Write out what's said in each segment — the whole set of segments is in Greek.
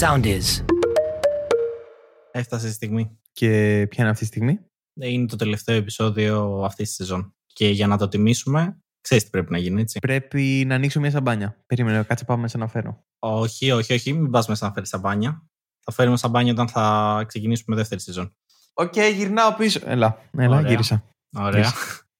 Sound is. Έφτασε η στιγμή. Και ποια είναι αυτή η στιγμή; Είναι το τελευταίο επεισόδιο αυτής της σεζόν. Και για να το τιμήσουμε, ξέρεις τι πρέπει να γίνει, έτσι. Πρέπει να ανοίξω μια σαμπάνια. Περίμενε, κάτσε πάμε μέσα να φέρω. Όχι, όχι, όχι, μην πας μέσα να φέρεις σαμπάνια. Θα φέρουμε σαμπάνια όταν θα ξεκινήσουμε δεύτερη σεζόν. OK, okay, γυρνάω πίσω. Έλα, έλα Ωραία. γύρισα. Ωραία.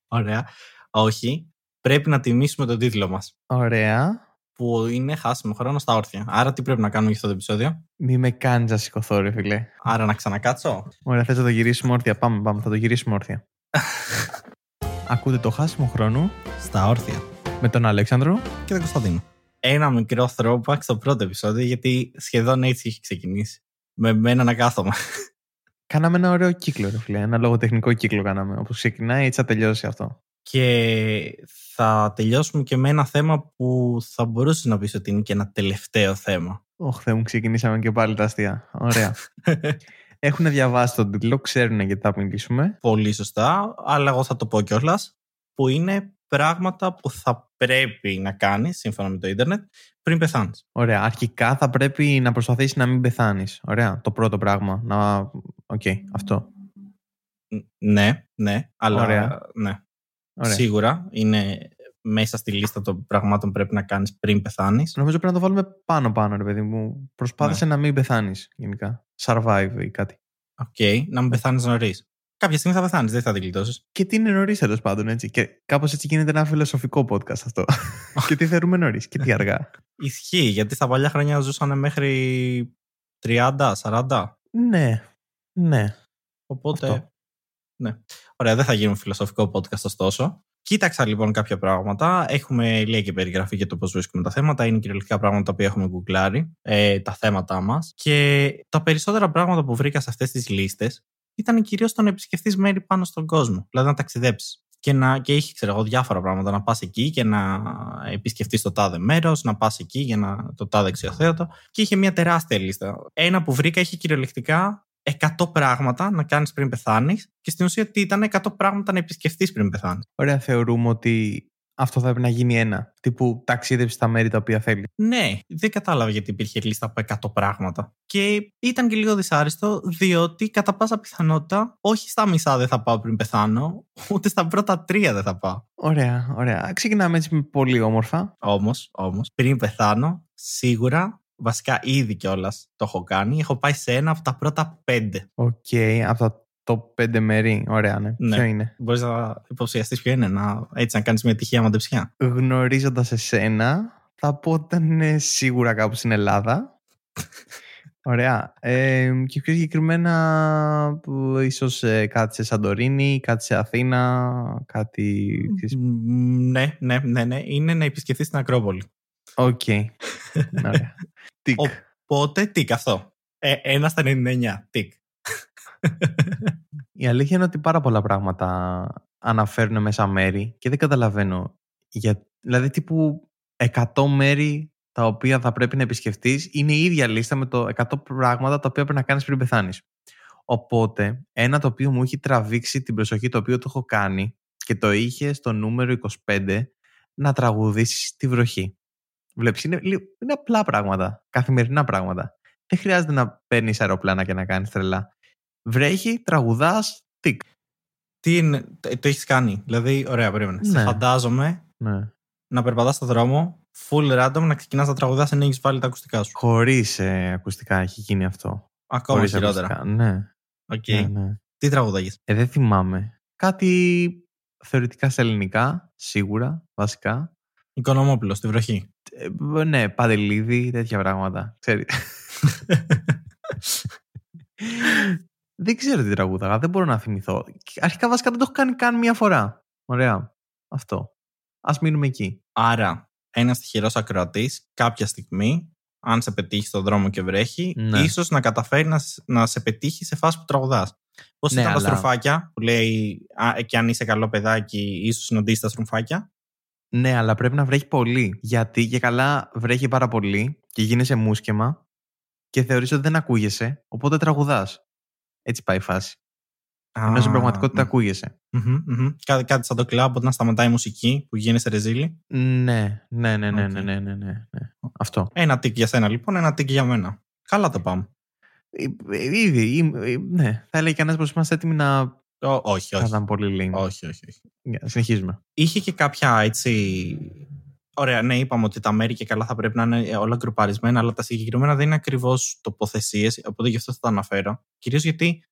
Ωραία. Όχι. Πρέπει να τιμήσουμε τον τίτλο μας. Ωραία. Που είναι χάσιμο χρόνο στα όρθια. Άρα τι πρέπει να κάνουμε για αυτό το επεισόδιο; Μη με κάνεις να σηκωθώ, ρε φιλέ. Άρα να ξανακάτσω. Ωραία, θες να το γυρίσουμε όρθια. Πάμε, πάμε, θα το γυρίσουμε όρθια. Ακούτε το χάσιμο χρόνο Στα όρθια. με τον Αλέξανδρο. Και τον Κωνσταντίνο. Ένα μικρό throwback στο πρώτο επεισόδιο, γιατί σχεδόν έτσι έχει ξεκινήσει. Με μένα να κάθομαι. Κάναμε ένα ωραίο κύκλο, ρε φιλέ. Ένα λογοτεχνικό κύκλο κάναμε. Όπως ξεκινάει, έτσι θα τελειώσει αυτό. Και θα τελειώσουμε και με ένα θέμα που θα μπορούσε να πεις ότι είναι και ένα τελευταίο θέμα. Ωχ, Θεέ μου, ξεκινήσαμε και πάλι τα αστεία. Ωραία. Έχουν διαβάσει τον τίτλο, ξέρουν γιατί θα μιλήσουμε. Πολύ σωστά, αλλά εγώ θα το πω κιόλας. Που είναι πράγματα που θα πρέπει να κάνεις σύμφωνα με το ίντερνετ πριν πεθάνεις. Ωραία. Αρχικά θα πρέπει να προσπαθήσεις να μην πεθάνεις. Ωραία. Το πρώτο πράγμα. Να... Οκ, αυτό. Ναι, ναι, αλλά Ωραία. ναι. Ωραία. Σίγουρα είναι μέσα στη λίστα των πραγμάτων που πρέπει να κάνεις πριν πεθάνεις. Νομίζω πρέπει να το βάλουμε πάνω-πάνω, ρε παιδί μου. Προσπάθησε Ναι. να μην πεθάνεις γενικά. Survive ή κάτι. Οκ, να μην πεθάνεις νωρίς. Κάποια στιγμή θα πεθάνεις, δεν θα την γλιτώσεις. Και τι είναι νωρίς τέλος πάντων, έτσι. Και κάπως έτσι γίνεται ένα φιλοσοφικό podcast αυτό. και τι θεωρούμε νωρίς και τι αργά. Ισχύει, γιατί στα παλιά χρόνια ζούσαν μέχρι 30, 40. ναι. Ναι. Οπότε. Αυτό. Ναι. Ωραία, δεν θα γίνουμε φιλοσοφικό podcast ωστόσο. Κοίταξα λοιπόν κάποια πράγματα. Έχουμε λέει και περιγραφή για το πώς βρίσκουμε τα θέματα. Είναι κυριολεκτικά πράγματα που έχουμε γκουγκλάρει, ε, τα θέματα μας. Και τα περισσότερα πράγματα που βρήκα σε αυτές τις λίστες ήταν κυρίως το να επισκεφτεί μέρη πάνω στον κόσμο. Δηλαδή να ταξιδέψεις. Και, να, και είχε, ξέρω εγώ, διάφορα πράγματα. Να πας εκεί και να επισκεφτείς το τάδε μέρος, να πας εκεί για να το τάδε αξιοθέατο. Και είχε μια τεράστια λίστα. Ένα που βρήκα είχε κυριολεκτικά 100 πράγματα να κάνεις πριν πεθάνεις. Και στην ουσία τι ήταν 100 πράγματα να επισκεφτείς πριν πεθάνεις. Ωραία, θεωρούμε ότι αυτό θα έπρεπε να γίνει ένα. Τύπου ταξίδεψε στα μέρη τα οποία θέλεις. Ναι, δεν κατάλαβα γιατί υπήρχε λίστα από 100 πράγματα. Και ήταν και λίγο δυσάρεστο, διότι κατά πάσα πιθανότητα όχι στα μισά δεν θα πάω πριν πεθάνω, ούτε στα πρώτα τρία δεν θα πάω. Ωραία, ωραία. Ξεκινάμε έτσι με πολύ όμορφα. Όμως, όμως, πριν πεθάνω, σίγουρα, βασικά ήδη κιόλας το έχω κάνει, έχω πάει σε ένα από τα πρώτα πέντε. Οκ, από τα top 5 μέρη. Ωραία, ναι. Ναι. Ποιο είναι; Μπορείς να υποψιαστείς ποιο είναι, να, έτσι να κάνεις μια τυχαία μαντεψιά. Γνωρίζοντας εσένα, θα πω ότι είναι σίγουρα κάπου στην Ελλάδα. Ωραία. Ε, και πιο συγκεκριμένα, πού, ίσως ε, κάτι σε Σαντορίνη, κάτι σε Αθήνα, κάτι... Μ, Ναι, ναι, ναι, ναι. Είναι να επισκεφθείς την Ακρόπολη. Οκ. Ωραία. Τικ. Οπότε, τικ αυτό. Ε, ένα στα 99. Τικ. Η αλήθεια είναι ότι πάρα πολλά πράγματα αναφέρουν μέσα μέρη και δεν καταλαβαίνω. Για, δηλαδή, τύπου 100 μέρη τα οποία θα πρέπει να επισκεφτείς είναι η ίδια λίστα με το 100 πράγματα τα οποία πρέπει να κάνεις πριν πεθάνεις. Οπότε, ένα το οποίο μου έχει τραβήξει την προσοχή, το οποίο το έχω κάνει και το είχε στο νούμερο 25, να τραγουδήσεις στη βροχή. Βλέπεις, είναι, λι- είναι απλά πράγματα, καθημερινά πράγματα. Δεν χρειάζεται να παίρνεις αεροπλάνα και να κάνεις τρελά. Βρέχει, τραγουδάς, τικ. Τι είναι, το, το έχεις κάνει. Δηλαδή, ωραία, περίμενε. Σε Ναι. φαντάζομαι Ναι. να περπατάς στο δρόμο, full random, να ξεκινάς να τραγουδάς ενώ έχεις βάλει τα ακουστικά σου. Χωρίς ε, ακουστικά έχει γίνει αυτό. Ακόμα Χωρίς χειρότερα. ακουστικά. Ναι. Οκ. ναι, ναι. Τι τραγουδάγες; Ε, δεν θυμάμαι. Κάτι θεωρητικά στα ελληνικά, σίγουρα, βασικά. Οικονομόπουλος, στη βροχή. Ε, ναι, παντελίδι, τέτοια πράγματα. Ξέρει. δεν ξέρω τι τραγούδαγα, δεν μπορώ να θυμηθώ. Και Αρχικά βασικά δεν το έχω κάνει καν μία φορά. Ωραία. Αυτό. Ας μείνουμε εκεί. Άρα, ένας τυχερός ακροατής κάποια στιγμή, αν σε πετύχει στον δρόμο και βρέχει, Ναι. ίσως να καταφέρει να, σ- να σε πετύχει σε φάση που τραγουδάς. Πώς Ναι, ήταν τα αλλά- στρουμφάκια που λέει α, και αν είσαι καλό παιδάκι, ίσως συναντήσεις τα στρουμφάκια. Ναι, αλλά πρέπει να βρέχει πολύ. Γιατί και καλά βρέχει πάρα πολύ και γίνεσαι μούσκεμα και θεωρείς ότι δεν ακούγεσαι, οπότε τραγουδάς. Έτσι πάει η φάση. Ενώ στην πραγματικότητα ακούγεσαι. Μμμ, μμμ. Κάτι, κάτι σαν το κλαμπ όταν σταματάει η μουσική που γίνεσαι ρεζίλι. Ναι, ναι, ναι, ναι, Οκ. ναι, ναι, ναι, ναι, ναι. Αυτό. Ένα τικ για σένα λοιπόν, ένα τικ για μένα. Καλά το πάμε. Ε, Ήδη, ε, ε, ναι. Θα έλεγε κανένας πως είμαστε έτοιμοι να. Ό, όχι, Θα όχι. ήταν πολύ lean. όχι, όχι, όχι. Για, Συνεχίζουμε. Είχε και κάποια έτσι. Ωραία, ναι, είπαμε ότι τα μέρη και καλά θα πρέπει να είναι όλα γκρουπαρισμένα, αλλά τα συγκεκριμένα δεν είναι ακριβώς τοποθεσίες, οπότε γι' αυτό θα τα αναφέρω. Κυρίως γιατί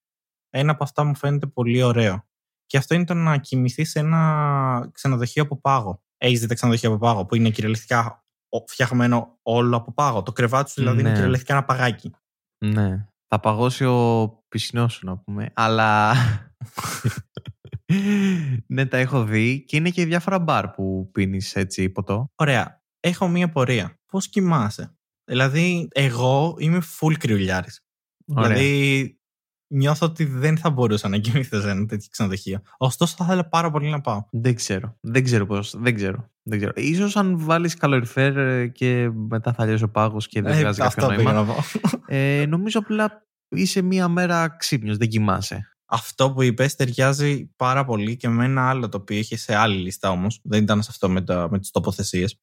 ένα από αυτά μου φαίνεται πολύ ωραίο. Και αυτό είναι το να κοιμηθείς σε ένα ξενοδοχείο από πάγο. Έχεις δει τα ξενοδοχεία από πάγο, που είναι κυριολεκτικά ο- φτιαγμένο όλο από πάγο. Το κρεβάτι σου δηλαδή Ναι. είναι κυριολεκτικά ένα παγάκι. Ναι. Θα παγώσει ο πισινός σου, να πούμε. Αλλά. ναι, τα έχω δει και είναι και διάφορα μπαρ που πίνεις έτσι ποτό. Ωραία. Έχω μία πορεία. Πώς κοιμάσαι; Δηλαδή, εγώ είμαι full κρυουλιάρης. Ωραία. Δηλαδή, νιώθω ότι δεν θα μπορούσα να κοιμηθώ σε ένα τέτοιο ξενοδοχείο. Ωστόσο, θα ήθελα πάρα πολύ να πάω. Δεν ξέρω. Δεν ξέρω πώς. Δεν ξέρω. Δεν ξέρω. Ίσως αν βάλεις καλοριφέρ ε, και μετά θα λιώσει ο πάγος και δεν Ε, βγάζει κάποιο αυτό πήγα νόημα. να πω. Ε, νομίζω απλά είσαι μία μέρα ξύπνιος, δεν κοιμάσαι. Αυτό που είπες ταιριάζει πάρα πολύ και με ένα άλλο το οποίο είχε σε άλλη λίστα όμως. Δεν ήταν σε αυτό με, τα, με τις τοποθεσίες.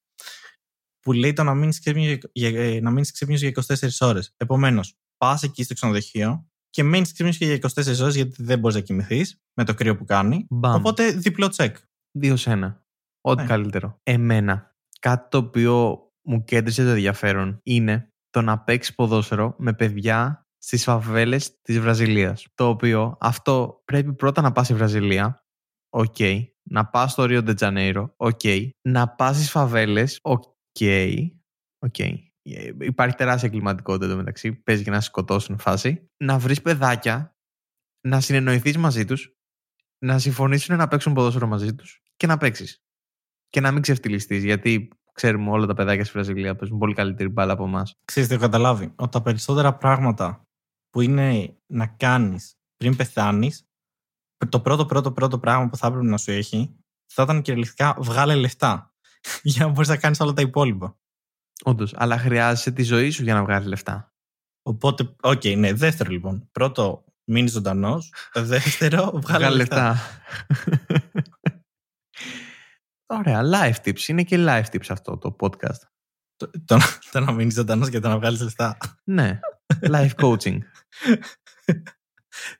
Που λέει το να μείνεις ξύπνιος για, για- να μείνεις ξύπνιος για 24 ώρες. Επομένως, πας εκεί στο ξενοδοχείο και μένεις ξύπνιος και για 24 ώρες γιατί δεν μπορείς να κοιμηθείς με το κρύο που κάνει. Μπαμ. Οπότε διπλό τσεκ. Δύο σε ένα. Ό,τι Ναι. καλύτερο. Εμένα, κάτι το οποίο μου κέντρισε το ενδιαφέρον είναι το να παίξεις ποδόσφαιρο με παιδιά στις φαβέλες της Βραζιλίας. Το οποίο αυτό πρέπει πρώτα να πας στη Βραζιλία. Οκ. Να πας στο Ρίο Ντετζανέιρο. Οκ. Να πας στις φαβέλες. OK. OK. Ε, Υπάρχει τεράστια εγκληματικότητα εν τω μεταξύ. Παίζει και να σε σκοτώσουν φάση. Να βρεις παιδάκια, να συνεννοηθείς μαζί τους, να συμφωνήσουν να παίξουν ποδόσφαιρο μαζί τους και να παίξεις. Και να μην ξεφτιλιστείς, γιατί ξέρουμε όλα τα παιδάκια στη Βραζιλία παίζουν πολύ καλύτερη μπάλα από εμάς. Ξέρεις τι έχω καταλάβει; Ότι τα περισσότερα πράγματα που είναι να κάνεις πριν πεθάνεις, το πρώτο πρώτο πρώτο πράγμα που θα έπρεπε να σου έχει, θα ήταν κυριολεκτικά βγάλε λεφτά. για να μπορείς να κάνεις όλα τα υπόλοιπα. Όντως. Αλλά χρειάζεσαι τη ζωή σου για να βγάλεις λεφτά. Οπότε, οκ, ναι, δεύτερο λοιπόν. Πρώτο, μείνεις ζωντανός. Δεύτερο, βγάλε, Βγάλε λεφτά. λεφτά. Ωραία, life tips. Είναι και life tips αυτό το podcast. Το, το, να- το να μείνεις ζωντανός και το να βγάλεις λεφτά. Ναι. Live coaching.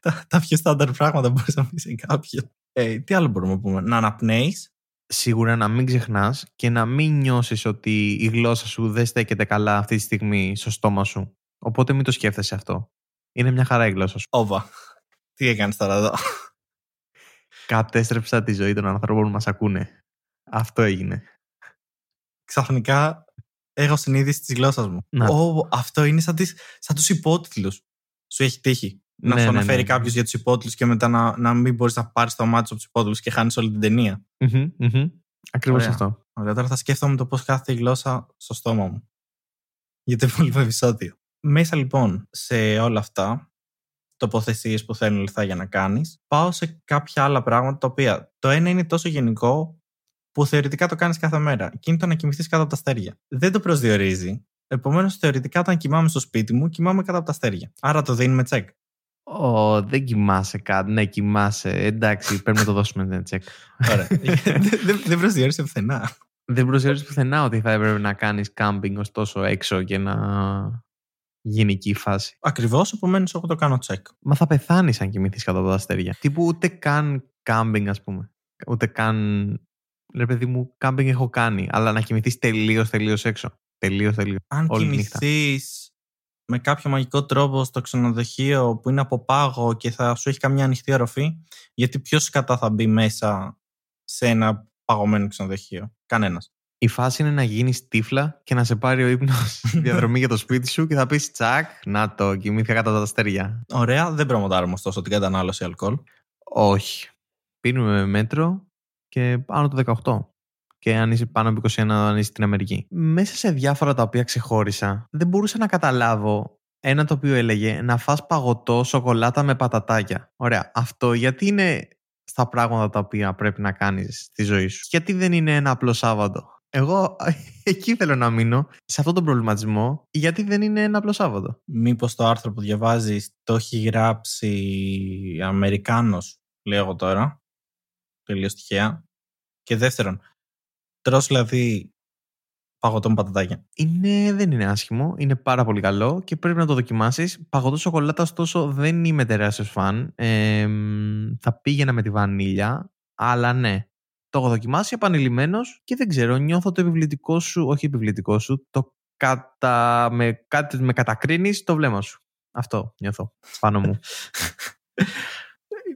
Τα, τα πιο στάνταρ πράγματα μπορείς να πεις σε κάποιον. Ε, τι άλλο μπορούμε να πούμε. Να αναπνέεις. Σίγουρα να μην ξεχνάς και να μην νιώσεις ότι η γλώσσα σου δεν στέκεται καλά αυτή τη στιγμή στο στόμα σου. Οπότε μην το σκέφτεσαι αυτό. Είναι μια χαρά η γλώσσα σου. Όβα. Τι έκανες τώρα εδώ; Κατέστρεψα τη ζωή των ανθρώπων που μας ακούνε. Αυτό έγινε. Ξαφνικά έχω συνείδηση της γλώσσας μου. Να. Ω, αυτό είναι σαν, τις, σαν τους υπότιτλους. Σου έχει τύχει. Να Ναι, σου ναι, αναφέρει ναι. κάποιος για τους υπότιτλους και μετά να, να μην μπορείς να πάρεις το μάτι σου από τους υπότιτλους και χάνεις όλη την ταινία. Ακριβώς Ωραία. αυτό. Ωραία, τώρα θα σκέφτομαι το πώς κάθεται η γλώσσα στο στόμα μου. Για το υπόλοιπο επεισόδιο. Μέσα λοιπόν σε όλα αυτά, τοποθεσίες που θέλουν λεφτά για να κάνεις, πάω σε κάποια άλλα πράγματα τα οποία το ένα είναι τόσο γενικό που θεωρητικά το κάνεις κάθε μέρα. Και είναι το να κοιμηθείς κάτω από τα αστέρια. Δεν το προσδιορίζει. Επομένως, θεωρητικά όταν κοιμάμαι στο σπίτι μου, κοιμάμαι κάτω από τα αστέρια. Άρα το δίνουμε τσεκ. Ω, δεν κοιμάσαι κάτι. Ναι, κοιμάσαι. Εντάξει, πρέπει να το δώσουμε ένα τσεκ. Ωραία. δεν, δεν- δεν προσδιορίζει πουθενά. Δεν προσδιορίζει πουθενά ότι θα έπρεπε να κάνεις κάμπινγκ ωστόσο έξω και να γίνει εκεί η φάση. Ακριβώς, επομένως, εγώ το κάνω τσεκ. Μα θα πεθάνεις αν κοιμηθείς κάτω από τα αστέρια. Τύπου ούτε καν κάμπινγκ, ας πούμε. Ούτε καν. Ρε παιδί μου, κάμπινγκ έχω κάνει. Αλλά να κοιμηθείς τελείως, τελείως έξω. Τελείως, τελείως. αν Όλη τη νύχτα. κοιμηθείς με κάποιο μαγικό τρόπο στο ξενοδοχείο που είναι από πάγο και θα σου έχει καμιά ανοιχτή οροφή, γιατί ποιος κατά θα μπει μέσα σε ένα παγωμένο ξενοδοχείο; Κανένας. Η φάση είναι να γίνεις τύφλα και να σε πάρει ο ύπνος διαδρομή για το σπίτι σου και θα πεις τσακ, να το, κοιμήθηκα κάτω από τα αστέρια. Ωραία, δεν προμοτάρουμε ωστόσο την κατανάλωση αλκοόλ. Όχι. Πίνουμε με μέτρο και πάνω το 18. Και αν είσαι πάνω από 21, αν είσαι στην Αμερική. Μέσα σε διάφορα τα οποία ξεχώρισα, δεν μπορούσα να καταλάβω ένα το οποίο έλεγε να φας παγωτό σοκολάτα με πατατάκια. Ωραία. Αυτό γιατί είναι στα πράγματα τα οποία πρέπει να κάνεις στη ζωή σου; Γιατί δεν είναι ένα απλό Σάββατο; Εγώ εκεί θέλω να μείνω, σε αυτόν τον προβληματισμό, γιατί δεν είναι ένα απλό Σάββατο. Μήπως το άρθρο που διαβάζεις το έχει γράψει Αμερικάνος, λέω εγώ τώρα. Τελείως τυχαία. Και δεύτερον, τρως δηλαδή παγωτό με πατατάκια. Είναι, δεν είναι άσχημο, είναι πάρα πολύ καλό και πρέπει να το δοκιμάσεις. Παγωτό σοκολάτα, ωστόσο, δεν είμαι τεράστιος φαν. Ε, θα πήγαινα με τη βανίλια, αλλά ναι. Το έχω δοκιμάσει επανειλημμένος και δεν ξέρω, νιώθω το επιβλητικό σου, όχι επιβλητικό σου, το κατα, με, κάτι με κατακρίνεις το βλέμμα σου. Αυτό νιώθω πάνω μου.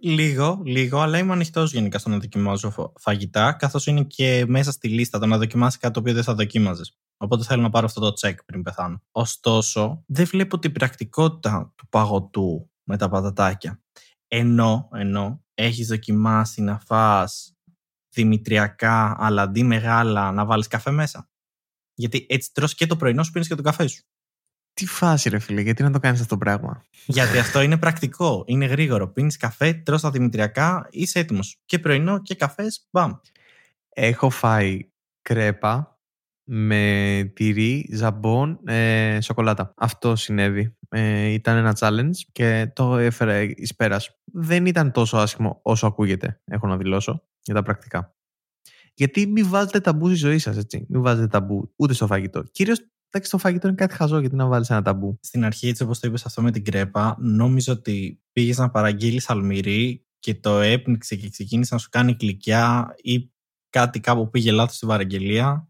Λίγο, λίγο, αλλά είμαι ανοιχτός γενικά στο να δοκιμάζω φαγητά, καθώς είναι και μέσα στη λίστα το να δοκιμάσει κάτι το οποίο δεν θα δοκίμαζες. Οπότε θέλω να πάρω αυτό το check πριν πεθάνω. Ωστόσο, δεν βλέπω την πρακτικότητα του παγωτού με τα πατατάκια. Ενώ, ενώ έχεις δοκιμάσει να φας δημητριακά, αλλά αντί μεγάλα να βάλεις καφέ μέσα. Γιατί έτσι τρως και το πρωινό σου πίνεις και τον καφέ σου. Τι φάση, ρε φίλε, γιατί να το κάνεις αυτό το πράγμα; Γιατί αυτό είναι πρακτικό. Είναι γρήγορο. Πίνεις καφέ, τρως τα δημητριακά, είσαι έτοιμος. Και πρωινό και καφές, μπαμ. Έχω φάει κρέπα με τυρί, ζαμπόν, ε, σοκολάτα. Αυτό συνέβη. Ε, ήταν ένα challenge και το έφερα εις πέρας. Δεν ήταν τόσο άσχημο όσο ακούγεται, έχω να δηλώσω, για τα πρακτικά. Γιατί μην βάζετε ταμπού στη ζωή σας, έτσι. Μην βάζετε ταμπού ούτε στο φαγητό. Κυρίως Εντάξει, το φαγητό είναι κάτι χαζό, γιατί να βάλεις ένα ταμπού. Στην αρχή, έτσι όπως το είπες αυτό με την κρέπα, νόμιζα ότι πήγες να παραγγείλεις αλμυρί και το έπνιξε και ξεκίνησε να σου κάνει κλικιά ή κάτι κάπου πήγε λάθος στην παραγγελία.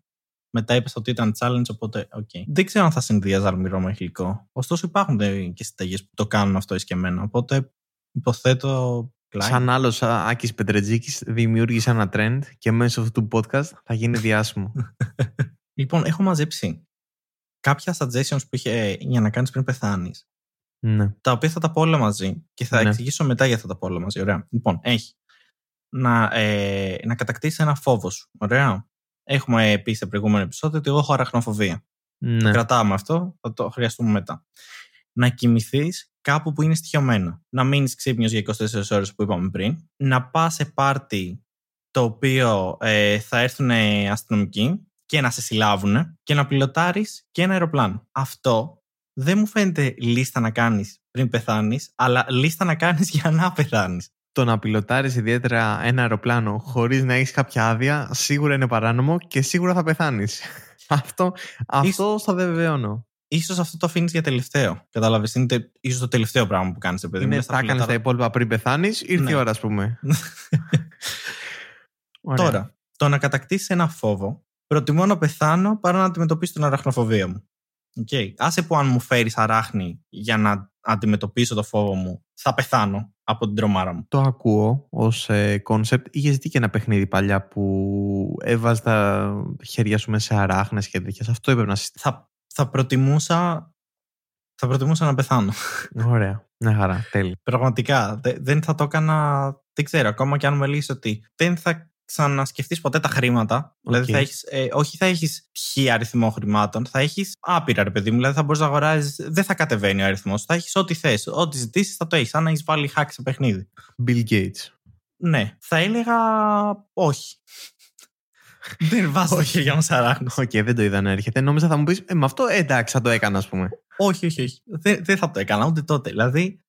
Μετά είπες ότι ήταν challenge, οπότε okay. Δεν ξέρω αν θα συνδυάζει αλμυρό με γλυκό. Ωστόσο, υπάρχουν και συνταγές που το κάνουν αυτό εμένα. Οπότε υποθέτω. Σαν άλλος Άκης Πετρετζίκης, δημιούργησε ένα trend και μέσω αυτού του podcast θα γίνει διάσημο. λοιπόν, έχω μαζέψει κάποια suggestions που είχε για να κάνεις πριν πεθάνεις. Ναι. Τα οποία θα τα πω όλα μαζί και θα ναι. εξηγήσω μετά για θα τα πω όλα μαζί. Ωραία. Λοιπόν, έχει να, ε, να κατακτήσεις ένα φόβο σου. Ωραία. Έχουμε πει σε προηγούμενο επεισόδιο ότι εγώ έχω αραχνοφοβία. Ναι. Το κρατάμε αυτό, θα το χρειαστούμε μετά. Να κοιμηθείς κάπου που είναι στοιχειωμένο. Να μείνεις ξύπνιος για 24 ώρες που είπαμε πριν. Να πας σε πάρτι το οποίο ε, θα έρθουν αστυνομικοί και να σε συλλάβουν και να πιλωτάρεις και ένα αεροπλάνο. Αυτό δεν μου φαίνεται λίστα να κάνεις πριν πεθάνεις, αλλά λίστα να κάνεις για να πεθάνεις. Το να πιλωτάρεις ιδιαίτερα ένα αεροπλάνο χωρίς να έχεις κάποια άδεια σίγουρα είναι παράνομο και σίγουρα θα πεθάνεις. αυτό αυτό το βεβαιώνω. Ίσως αυτό το αφήνεις για τελευταίο. Κατάλαβες. Είναι ίσως το τελευταίο πράγμα που κάνεις, παιδί μου. θα έκανες τα υπόλοιπα πριν πεθάνεις, ήρθε ναι. η ώρα, ας πούμε. Τώρα, το να κατακτήσεις ένα φόβο προτιμώ να πεθάνω παρά να αντιμετωπίσω την αραχνοφοβία μου. Okay. Άσε που αν μου φέρεις αράχνη για να αντιμετωπίσω το φόβο μου, θα πεθάνω από την τρομάρα μου. Το ακούω ως concept. Είχε δει και ένα παιχνίδι παλιά που έβαζε τα χέρια σου μέσα σε αράχνες και τέτοια. Αυτό έπρεπε να συστήσει. Θα, θα προτιμούσα. Θα προτιμούσα να πεθάνω. Ωραία. Μια χαρά. Τέλει. Πραγματικά. δεν θα το έκανα. Δεν ξέρω. Ακόμα και αν με λύσει ότι δεν θα ξανασκεφτείς ποτέ τα χρήματα. Okay. Δηλαδή, θα έχεις, ε, όχι θα έχεις χι αριθμό χρημάτων, θα έχεις άπειρα, ρε παιδί μου. Δηλαδή, θα μπορείς να αγοράζεις, δεν θα κατεβαίνει ο αριθμός. Θα έχεις ό,τι θες. Ό,τι ζητήσεις θα το έχεις. Αν έχεις βάλει hack σε παιχνίδι. Bill Gates. Ναι. Θα έλεγα όχι. δεν βάζω τα χέρια μου σαν Οκ, δεν το είδα να έρχεται. Νόμιζα θα μου πεις, ε, με αυτό ε, εντάξει, θα το έκανα, ας πούμε. όχι, όχι, όχι. Δεν, δεν θα το έκανα ούτε τότε. Δηλαδή,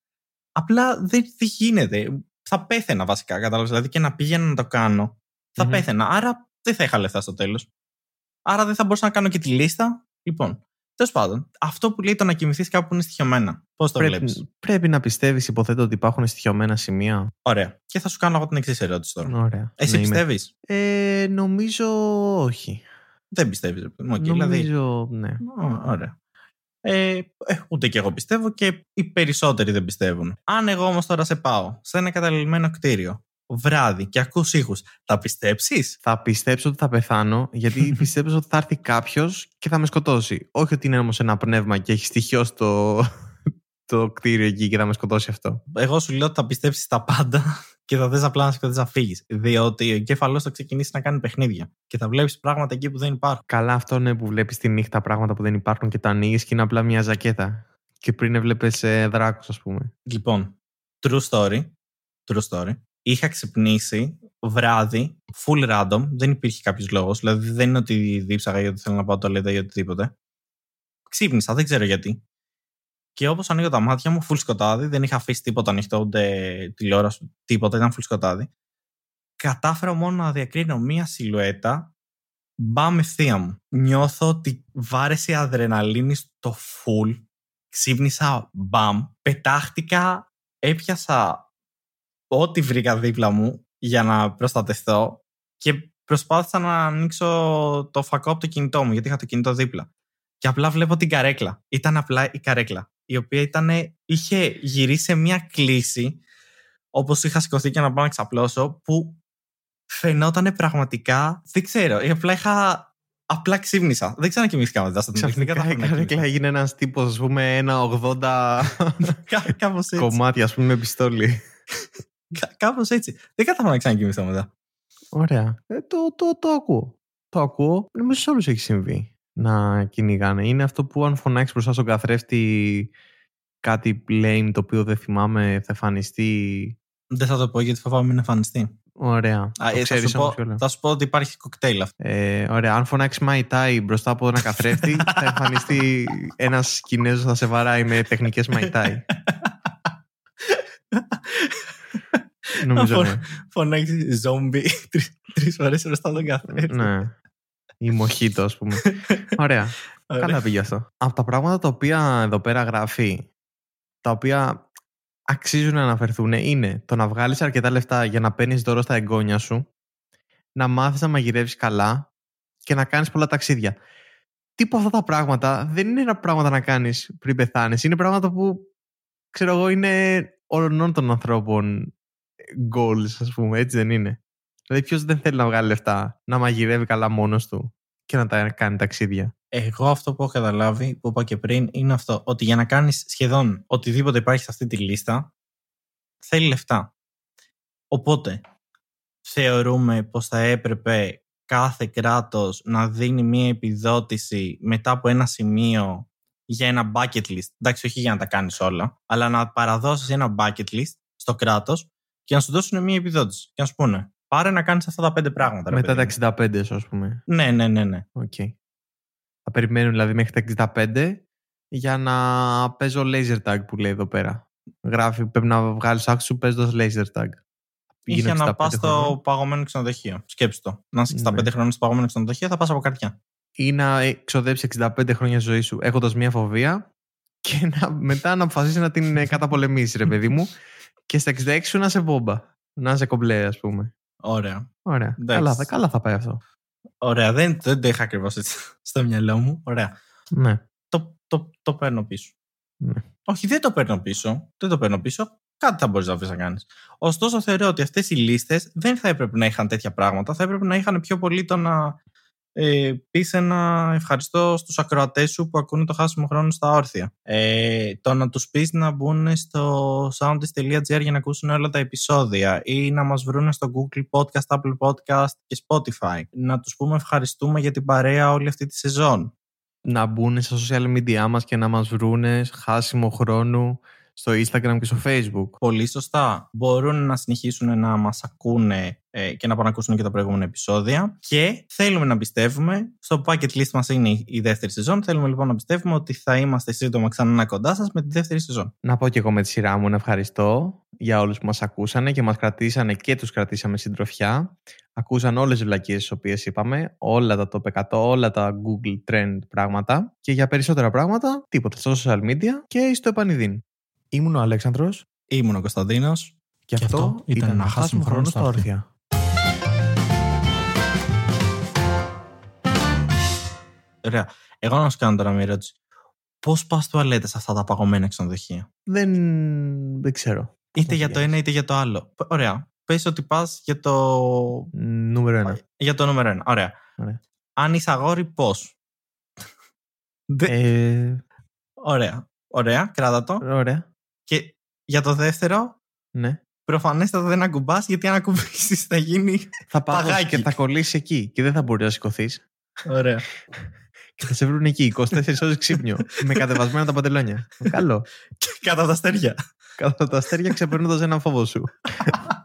απλά δεν, δεν γίνεται. Θα πέθαινα βασικά, κατάλαβες. Δηλαδή και να πήγαινα να το κάνω θα μμ πέθαινα. Άρα δεν θα είχα λεφτά στο τέλος. Άρα δεν θα μπορούσα να κάνω και τη λίστα. Λοιπόν, τέλος πάντων, αυτό που λέει το να κοιμηθείς κάπου είναι στοιχειωμένα. Πώς το βλέπεις; Πρέπει να πιστεύεις, υποθέτω, ότι υπάρχουν στοιχειωμένα σημεία. Ωραία. Και θα σου κάνω εγώ την εξής ερώτηση τώρα. Ωραία. Εσύ ναι, πιστεύεις; Ε, νομίζω όχι. Δεν πιστεύεις. Okay, νομίζω δηλαδή... ναι. ωραία. Ε, ε, ούτε και εγώ πιστεύω και οι περισσότεροι δεν πιστεύουν. Αν εγώ όμως τώρα σε πάω σε ένα καταλημμένο κτίριο βράδυ και ακούς ήχους, θα πιστέψεις; Θα πιστέψω ότι θα πεθάνω, γιατί πιστεύω ότι θα έρθει κάποιος και θα με σκοτώσει. Όχι ότι είναι όμως ένα πνεύμα και έχει στοιχείο στο το κτίριο εκεί και θα με σκοτώσει αυτό. Εγώ σου λέω ότι θα πιστέψεις τα πάντα και θα θες απλά να σκοτώσεις να φύγεις. Διότι ο εγκέφαλός θα ξεκινήσει να κάνει παιχνίδια και θα βλέπεις πράγματα εκεί που δεν υπάρχουν. Καλά, αυτό είναι που βλέπεις τη νύχτα πράγματα που δεν υπάρχουν και τα ανοίγεις και είναι απλά μια ζακέτα. Και πριν έβλεπες ε, δράκους, ας πούμε. Λοιπόν, true story. True story είχα ξυπνήσει βράδυ, full random, δεν υπήρχε κάποιος λόγος. Δηλαδή δεν είναι ότι δίψαγα γιατί θέλω να πάω το లేదా ή οτιδήποτε. Ξύπνησα, δεν ξέρω γιατί. Και όπως ανοίγω τα μάτια μου, full σκοτάδι, δεν είχα αφήσει τίποτα ανοιχτό, ούτε τηλεόραση, τίποτα, ήταν full σκοτάδι. Κατάφερα μόνο να διακρίνω μία σιλουέτα Μπαμ ευθεία μου. Νιώθω ότι βάρεσε η αδρεναλίνη στο full. Ξύπνησα μπαμ. Πετάχτηκα. Έπιασα ό,τι βρήκα δίπλα μου για να προστατευτώ και προσπάθησα να ανοίξω το φακό από το κινητό μου γιατί είχα το κινητό δίπλα. Και απλά βλέπω την καρέκλα. Ήταν απλά η καρέκλα. Η οποία ήταν, είχε γυρίσει σε μια κλίση όπως είχα σηκωθεί και να πάω να ξαπλώσω που φαινόταν πραγματικά. Δεν ξέρω. Απλά είχα. Απλά ξύπνησα. Δεν ξανακοιμήθηκα μετά στο Ξαφνικά η καρέκλα έγινε ένας τύπος, ας πούμε, ένα 80 Κάπως έτσι. κομμάτια, ας πούμε, με πιστόλι. Κάπως έτσι. Δεν κατάφερα να ξανακοιμηθώ μετά. Ωραία. Ε, το, το, το ακούω. Το ακούω. Νομίζω σε όλους έχει συμβεί να κυνηγάνε. Είναι αυτό που αν φωνάξεις μπροστά στον καθρέφτη κάτι lame το οποίο δεν θυμάμαι θα εμφανιστεί. Δεν θα το πω γιατί φοβάμαι μην εμφανιστεί. Ωραία. Α, το ε, θα, ξέρεις σου όμως πω, κιόλας. θα σου πω ότι υπάρχει κοκτέιλ αυτό. Ε, ωραία. Αν φωνάξεις My Tai μπροστά από ένα καθρέφτη, θα εμφανιστεί ένας Κινέζος θα σε βαράει με τεχνικές My Tai. Νομίζω ναι. Φωνάξει ζόμπι τρεις φορές μπροστά τον καθρέφτη. ναι. Ή μοχίτο, ας πούμε. Ωραία. Ωραία. Καλά πήγε αυτό. Από τα πράγματα τα οποία εδώ πέρα γράφει, τα οποία αξίζουν να αναφερθούν, είναι το να βγάλεις αρκετά λεφτά για να παίρνεις δώρο στα εγγόνια σου, να μάθεις να μαγειρεύεις καλά και να κάνεις πολλά ταξίδια. Τι από αυτά τα πράγματα δεν είναι πράγματα να κάνεις πριν πεθάνεις. Είναι πράγματα που ξέρω εγώ είναι όλων των ανθρώπων goals, ας πούμε. Έτσι δεν είναι. Δηλαδή, ποιος δεν θέλει να βγάλει λεφτά, να μαγειρεύει καλά μόνος του και να τα κάνει ταξίδια; Εγώ αυτό που έχω καταλάβει, που είπα και πριν, είναι αυτό. Ότι για να κάνεις σχεδόν οτιδήποτε υπάρχει σε αυτή τη λίστα, θέλει λεφτά. Οπότε, θεωρούμε πως θα έπρεπε κάθε κράτος να δίνει μία επιδότηση μετά από ένα σημείο για ένα bucket list. Εντάξει, όχι για να τα κάνεις όλα, αλλά να παραδώσεις ένα bucket list στο κράτος και να σου δώσουν μία επιδότηση. Και να σου πούνε, πάρε να κάνεις αυτά τα πέντε πράγματα. ρε Μετά παιδί τα μου». 65, ας πούμε. Ναι, ναι, ναι, ναι. Οκ. Θα περιμένουν δηλαδή μέχρι τα 65 για να παίζω laser tag που λέει εδώ πέρα. Γράφει, πρέπει να βγάλεις άξιο σου παίζοντας laser tag. Είχε Γίνω να 65 πας στο χρονών. παγωμένο ξενοδοχείο. Σκέψτε το. Να είσαι 65 Ναι. χρόνια στο παγωμένο ξενοδοχείο, θα πας από καρδιά. Ή να εξοδέψει 65 χρόνια ζωή σου έχοντας μία φοβία και να, μετά να αποφασίσει να την ε, καταπολεμήσει, ρε παιδί μου. Και στα 66 σου να είσαι βόμπα. Να είσαι κομπλέ, ας πούμε. Ωραία. Ωραία. Εντάξει. Καλά, θα, καλά θα πάει αυτό. Ωραία. Δεν, δεν το είχα ακριβώς έτσι στο μυαλό μου. Ωραία. Ναι. Το, το, το παίρνω πίσω. Ναι. Όχι, δεν το παίρνω πίσω. Δεν το παίρνω πίσω. Κάτι θα μπορείς να βρεις να κάνεις. Ωστόσο, θεωρώ ότι αυτές οι λίστες δεν θα έπρεπε να είχαν τέτοια πράγματα. Θα έπρεπε να είχαν πιο πολύ το να ε, πεις ένα ευχαριστώ στους ακροατές σου που ακούνε το χάσιμο χρόνο στα όρθια. Ε, το να τους πεις να μπουν στο soundist.gr για να ακούσουν όλα τα επεισόδια ή να μας βρουν στο Google Podcast, Apple Podcast και Spotify. Να τους πούμε ευχαριστούμε για την παρέα όλη αυτή τη σεζόν. Να μπουν στα social media μας και να μας βρούνε χάσιμο χρόνου στο Instagram και στο Facebook. Πολύ σωστά. Μπορούν να συνεχίσουν να μας ακούνε ε, και να πάνε να ακούσουν και τα προηγούμενα επεισόδια. Και θέλουμε να πιστεύουμε, στο bucket list μας είναι η- η δεύτερη σεζόν, θέλουμε λοιπόν να πιστεύουμε ότι θα είμαστε σύντομα ξανά κοντά σας με τη δεύτερη σεζόν. Να πω και εγώ με τη σειρά μου να ευχαριστώ για όλους που μας ακούσανε και μας κρατήσανε και τους κρατήσαμε συντροφιά. Ακούσαν όλες τις βλακίες τις οποίες είπαμε, όλα τα top 100, όλα τα Google Trend πράγματα και για περισσότερα πράγματα, τίποτα στο social media και στο επανειδήν. Ήμουν ο Αλέξανδρος Ήμουν ο Κωνσταντίνος. και, αυτό ήταν να χάσουμε χρόνο στα όρθια. Ωραία. Εγώ να σου κάνω τώρα μια ερώτηση. Πώς πας τουαλέτα σε αυτά τα παγωμένα ξενοδοχεία; Δεν, δεν ξέρω. Είτε Όχι, για το Γιάννη. ένα είτε για το άλλο. Π- Ωραία. Πες ότι πας για το, Νούμερο ένα. για το νούμερο ένα. Ωραία. Ωραία. Αν είσαι αγόρι, πώς; Δε- Ε, Ωραία. Ωραία. Κράτα το. ωραία. Και για το δεύτερο, Ναι. προφανέστατα δεν ακουμπάς γιατί αν ακουμπήσεις θα γίνει. Θα πάω Παγάκι. και θα κολλήσεις εκεί και δεν θα μπορεί να σηκωθείς. Ωραία. Και θα σε βρουν εκεί 24 ώρες ξύπνιο. με κατεβασμένα τα παντελόνια. Καλό. Κατά τα αστέρια. Κατά τα αστέρια ξεπερνώντας ένα φόβο σου.